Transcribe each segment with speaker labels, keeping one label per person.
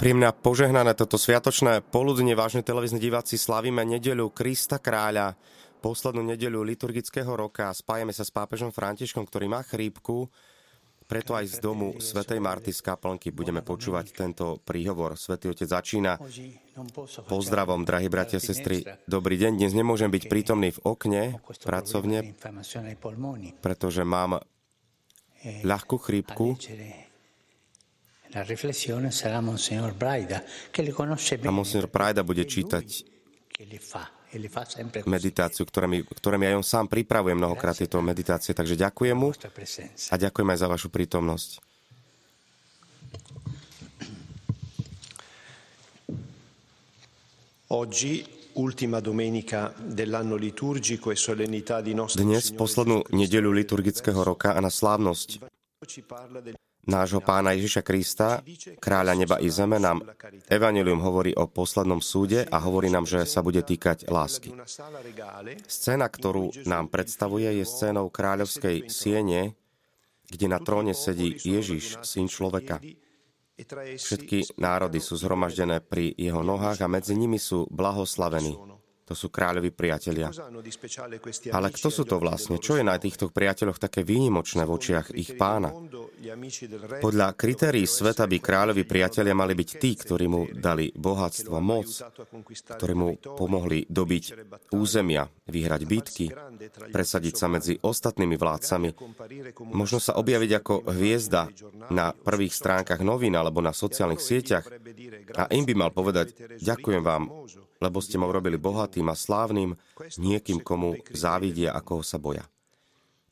Speaker 1: Príjemné požehnané toto sviatočné poludne, vážne televízni diváci, slavíme nedeľu Krista Kráľa, poslednú nedeľu liturgického roka. Spájame sa s pápežom Františkom, ktorý má chrípku, preto aj z domu svätej Marty z kaplnky budeme počúvať tento príhovor. Svetý Otec začína pozdravom, drahí bratia a sestry. Dobrý deň, dnes nemôžem byť prítomný v okne pracovne, pretože mám ľahkú chrípku a monsignor Brajda bude čítať meditáciu, ktoré mi, ktoré mi aj on sám pripravuje mnohokrát tieto meditácie. Takže ďakujem mu a ďakujem aj za vašu prítomnosť. Dnes, poslednú nedeľu liturgického roka a na slávnosť nášho pána Ježiša Krista, kráľa neba i zeme, nám Evangelium hovorí o poslednom súde a hovorí nám, že sa bude týkať lásky. Scéna, ktorú nám predstavuje, je scénou kráľovskej siene, kde na tróne sedí Ježiš, syn človeka. Všetky národy sú zhromaždené pri jeho nohách a medzi nimi sú blahoslavení. To sú kráľovi priatelia. Ale kto sú to vlastne? Čo je na týchto priateľoch také výnimočné v očiach ich pána? Podľa kritérií sveta by kráľovi priatelia mali byť tí, ktorí mu dali bohatstvo, moc, ktorí mu pomohli dobiť územia, vyhrať bitky, presadiť sa medzi ostatnými vládcami, možno sa objaviť ako hviezda na prvých stránkach novín alebo na sociálnych sieťach. a im by mal povedať, ďakujem vám, lebo ste ma urobili bohatým a slávnym, niekým, komu závidia a koho sa boja.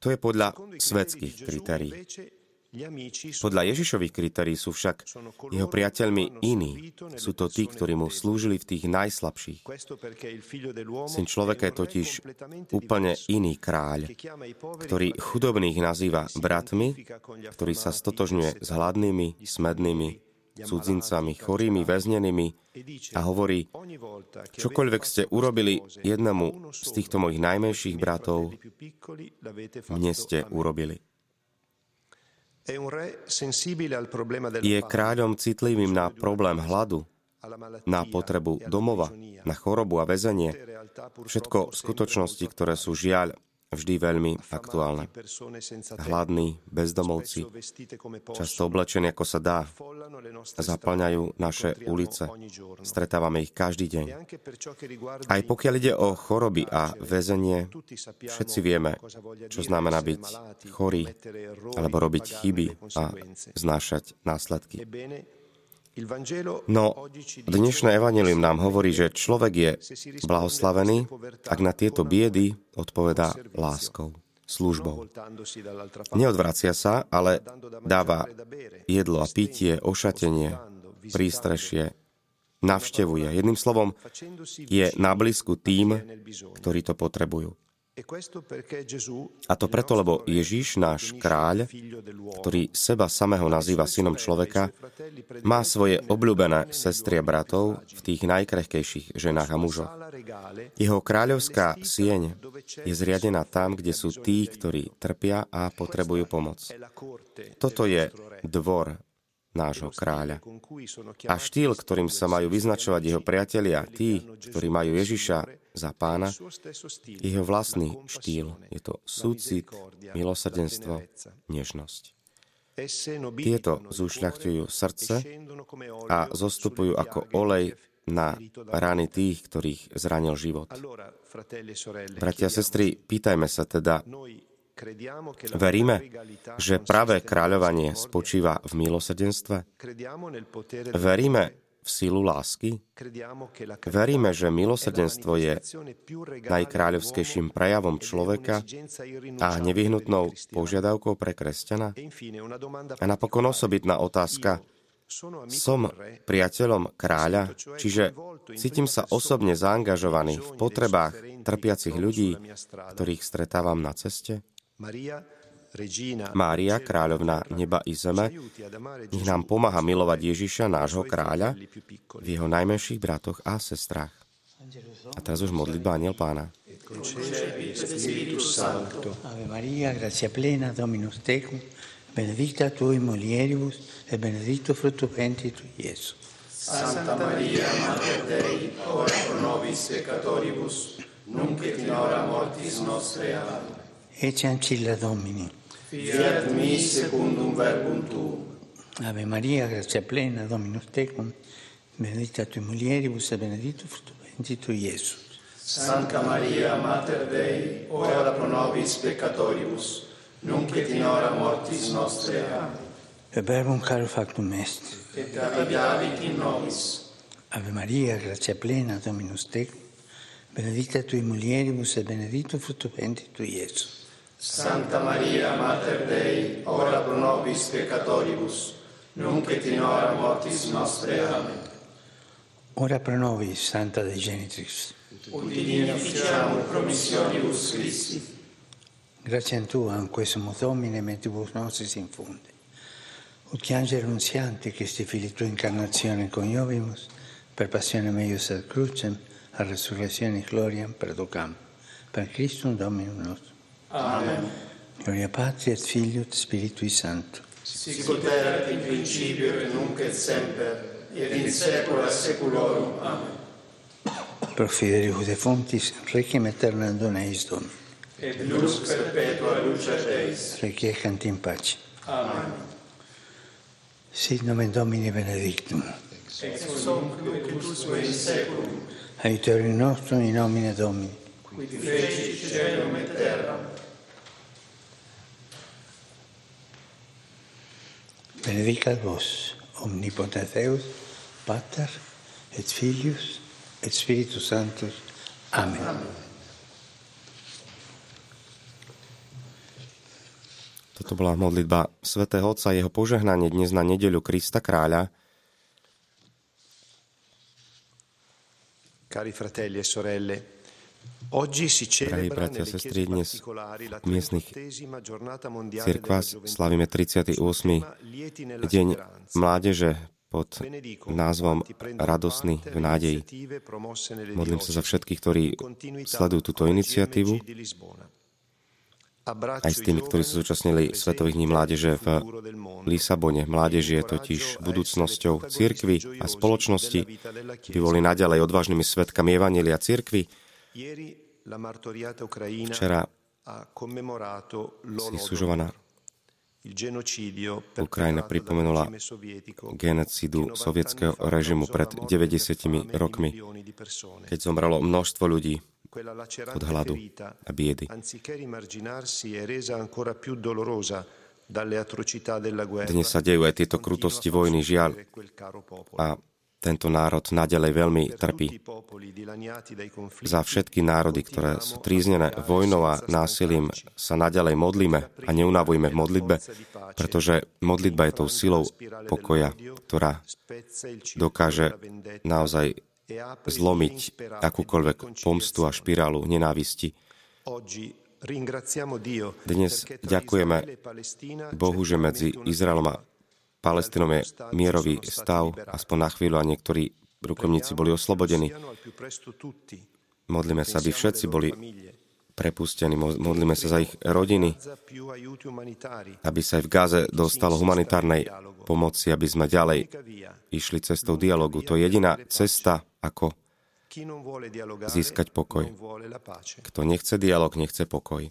Speaker 1: To je podľa svetských kritérií. Podľa Ježišových kritérií sú však jeho priateľmi iní. Sú to tí, ktorí mu slúžili v tých najslabších. Syn človeka je totiž úplne iný kráľ, ktorý chudobných nazýva bratmi, ktorý sa stotožňuje s hladnými, smednými, cudzincami, chorými, väznenými a hovorí, čokoľvek ste urobili jednému z týchto mojich najmenších bratov, mne ste urobili. Je kráľom citlivým na problém hladu, na potrebu domova, na chorobu a väzenie. Všetko skutočnosti, ktoré sú žiaľ vždy veľmi aktuálne. Hladní, bezdomovci, často oblečení ako sa dá, zaplňajú naše ulice. Stretávame ich každý deň. Aj pokiaľ ide o choroby a väzenie, všetci vieme, čo znamená byť chorý alebo robiť chyby a znášať následky. No, dnešné evanelium nám hovorí, že človek je blahoslavený, ak na tieto biedy odpovedá láskou, službou. Neodvracia sa, ale dáva jedlo a pitie, ošatenie, prístrešie, navštevuje. Jedným slovom, je na blízku tým, ktorí to potrebujú. A to preto, lebo Ježíš, náš kráľ, ktorý seba samého nazýva synom človeka, má svoje obľúbené sestry a bratov v tých najkrehkejších ženách a mužoch. Jeho kráľovská sieň je zriadená tam, kde sú tí, ktorí trpia a potrebujú pomoc. Toto je dvor nášho kráľa. A štýl, ktorým sa majú vyznačovať jeho priatelia, tí, ktorí majú Ježiša za pána, jeho vlastný štýl. Je to súcit, milosrdenstvo, nežnosť. Tieto zúšľachtujú srdce a zostupujú ako olej na rany tých, ktorých zranil život. Bratia a sestry, pýtajme sa teda, Veríme, že pravé kráľovanie spočíva v milosrdenstve? Veríme v silu lásky? Veríme, že milosrdenstvo je najkráľovskejším prejavom človeka a nevyhnutnou požiadavkou pre kresťana? A napokon osobitná otázka. Som priateľom kráľa, čiže cítim sa osobne zaangažovaný v potrebách trpiacich ľudí, ktorých stretávam na ceste? Mária, kráľovná neba i zeme, nech nám pomáha milovať Ježiša, nášho kráľa, v jeho najmenších bratoch a sestrách. A teraz už modlitba Aniel Pána. Ave Maria, gracia plena, Dominus tecum, benedicta tu in mulieribus, e benedictus fructus ventris tu, Iesus.
Speaker 2: Santa Maria, Mater Dei, ora pro nobis peccatoribus, nunc et in hora mortis nostre. Amen.
Speaker 3: Ece ancilla Domini.
Speaker 2: Fiat mi secundum verbum tuum.
Speaker 3: Ave Maria, grazia plena, Dominus tecum, benedicta tui mulieribus e benedictus fructus ventris tui, Iesus.
Speaker 2: Santa Maria, Mater Dei, ora pro nobis peccatoribus, nunc et in hora mortis nostre. Amen.
Speaker 3: E verbum caro factum est.
Speaker 2: Et habitavit in nobis.
Speaker 3: Ave Maria, grazia plena, Dominus tecum, benedicta tui mulieribus e benedictus fructus ventris tui, Iesus.
Speaker 2: Santa Maria, Mater Dei, ora pro nobis peccatoribus, nunc et in hora mortis nostre. Amen.
Speaker 3: Ora pro nobis, Santa Dei Genitrix.
Speaker 2: Udini officiamur promissionibus Christi.
Speaker 3: Grazie a Tua, anque sumus Domine, mentibus nostris infunde. Ut angelo annunziante, Christi Fili Tua incarnazione coniovimus, per passione meius ad crucem, a resurrezione gloriam predocam. Per Christum Dominum nostrum.
Speaker 2: Amen.
Speaker 3: Gloria Patri et Filio et Spiritui Sancto.
Speaker 2: Sicut erat in principio et nunc et semper, et in saecula saeculorum. Amen.
Speaker 3: Pro fidelibus defunctis, requiem aeternam dona eis Domini.
Speaker 2: Et lux perpetua luce Deis.
Speaker 3: Requiescant in pace.
Speaker 2: Amen.
Speaker 3: Sit nomen Domini benedictum.
Speaker 2: Ex hoc et usque in saeculum,
Speaker 3: Aiutorium nostrum in nomine Domini.
Speaker 2: Quid feci caelum et terram.
Speaker 3: Benedicat vos, omnipotens Deus, Pater, et Filius, et Spiritus Sanctus. Amen.
Speaker 1: Toto bola modlitba svätého Otca, jeho požehnanie dnes na nedeľu Krista Kráľa.
Speaker 4: Cari fratelli e sorelle,
Speaker 1: Drahí bratia a sestry, dnes v miestnych
Speaker 4: 38 giornata mondiale
Speaker 1: cirkvách slavíme 38.
Speaker 4: Lieti nella
Speaker 1: deň mládeže pod názvom Radosný v nádeji. Modlím sa za všetkých, ktorí sledujú túto iniciatívu, aj s tými, ktorí sa zúčastnili Svetových dní mládeže v. Lisabone. Mládež je totiž budúcnosťou cirkvy a spoločnosti, by boli naďalej odvážnymi svetkami Evanelia cirkvy. Včera si sužovaná. Ukrajina pripomenula genocídu
Speaker 4: che 90
Speaker 1: sovietského režimu pred
Speaker 4: la morte
Speaker 1: 90
Speaker 4: fame di
Speaker 1: rokmi, keď zomrelo množstvo ľudí od hladu a biedy. Dnes sa dejú aj tieto
Speaker 4: Continua
Speaker 1: krutosti vojny, žiaľ, a tento národ naďalej veľmi trpí. Za všetky národy, ktoré sú tríznené vojnou a násilím, sa naďalej modlíme a neunavujme v modlitbe, pretože modlitba je tou silou pokoja, ktorá dokáže naozaj zlomiť akúkoľvek pomstu a špirálu nenávisti. Dnes ďakujeme Bohu, že medzi Izraelom a Palestínom je mierový stav, aspoň na chvíľu, a niektorí rukovníci boli oslobodení. Modlíme sa, aby všetci boli prepustení, modlíme sa za ich rodiny, aby sa aj v Gaze dostalo humanitárnej pomoci, aby sme ďalej išli cestou dialogu. To je jediná cesta, ako získať pokoj. Kto nechce dialog, nechce pokoj.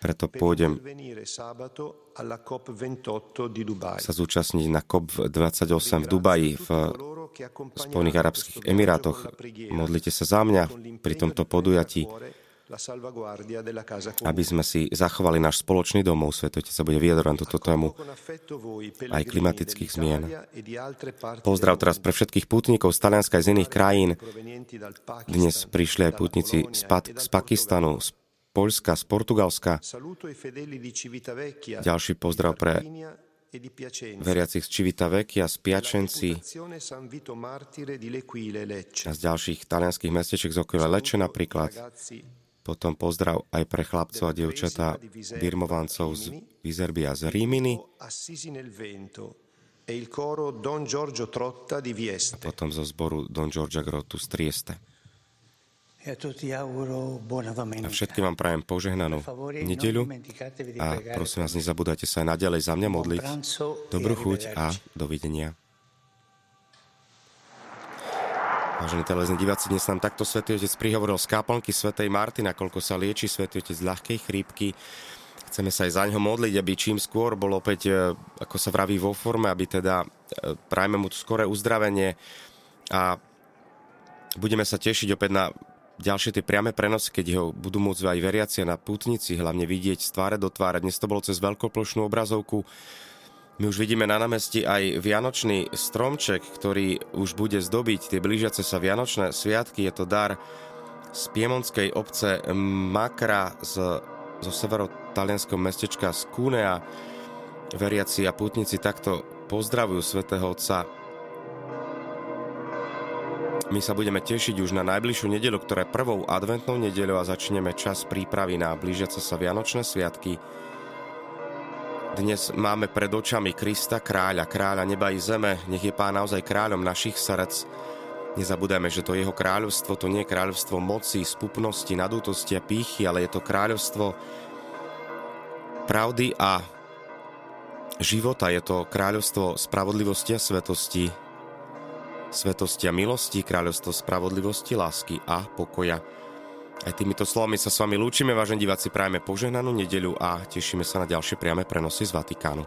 Speaker 1: Preto pôjdem sa zúčastniť na COP28 v Dubaji, v Spojených Arabských Emirátoch. Modlite sa za mňa pri tomto podujatí, aby sme si zachovali náš spoločný domov. Svetotec sa bude vyjadrovať na túto tému aj klimatických zmien. Pozdrav teraz pre všetkých pútnikov z Talianska aj z iných krajín. Dnes prišli aj pútnici z, Pat- z Pakistanu, z Poľska, z Portugalska. Ďalší pozdrav pre veriacich z Civitavecchia, z Piačenci a z ďalších talianských mestečiek z okolia Leče napríklad. Potom pozdrav aj pre chlapcov a dievčatá birmovancov z Vizerbia z Ríminy.
Speaker 4: E.
Speaker 1: A potom zo zboru Don Giorgio Grottu z Trieste.
Speaker 3: E
Speaker 1: a všetkým vám prajem požehnanú nedeľu a prosím vás, nezabúdajte sa aj naďalej za mňa modliť. Dobrú chuť a dovidenia. Vážení televízni diváci, dnes nám takto Svetý Otec prihovoril z káplnky Svetej Marty, nakoľko sa lieči Svetý Otec z ľahkej chrípky. Chceme sa aj za ňo modliť, aby čím skôr bol opäť, e, ako sa vraví, vo forme, aby teda e, prajme mu skoré uzdravenie a budeme sa tešiť opäť na ďalšie tie priame prenosy, keď ho budú môcť aj veriaci na putnici hlavne vidieť z tváre do tváre. Dnes to bolo cez veľkoplošnú obrazovku. My už vidíme na námestí aj vianočný stromček, ktorý už bude zdobiť tie blížiace sa vianočné sviatky. Je to dar z piemonskej obce Makra z, zo severo-talianského mestečka Skúnea. Veriaci a putníci takto pozdravujú svätého Otca my sa budeme tešiť už na najbližšiu nedelu, ktorá je prvou adventnou nedeľou a začneme čas prípravy na blížiace sa Vianočné sviatky. Dnes máme pred očami Krista, kráľa, kráľa neba i zeme, nech je pán naozaj kráľom našich srdc. Nezabúdajme, že to jeho kráľovstvo, to nie je kráľovstvo moci, spupnosti, nadútosti a pýchy, ale je to kráľovstvo pravdy a života. Je to kráľovstvo spravodlivosti a svetosti, svetosti a milosti, kráľovstvo spravodlivosti, lásky a pokoja. Aj týmito slovami sa s vami lúčime, vážení diváci, prajeme požehnanú nedeľu a tešíme sa na ďalšie priame prenosy z Vatikánu.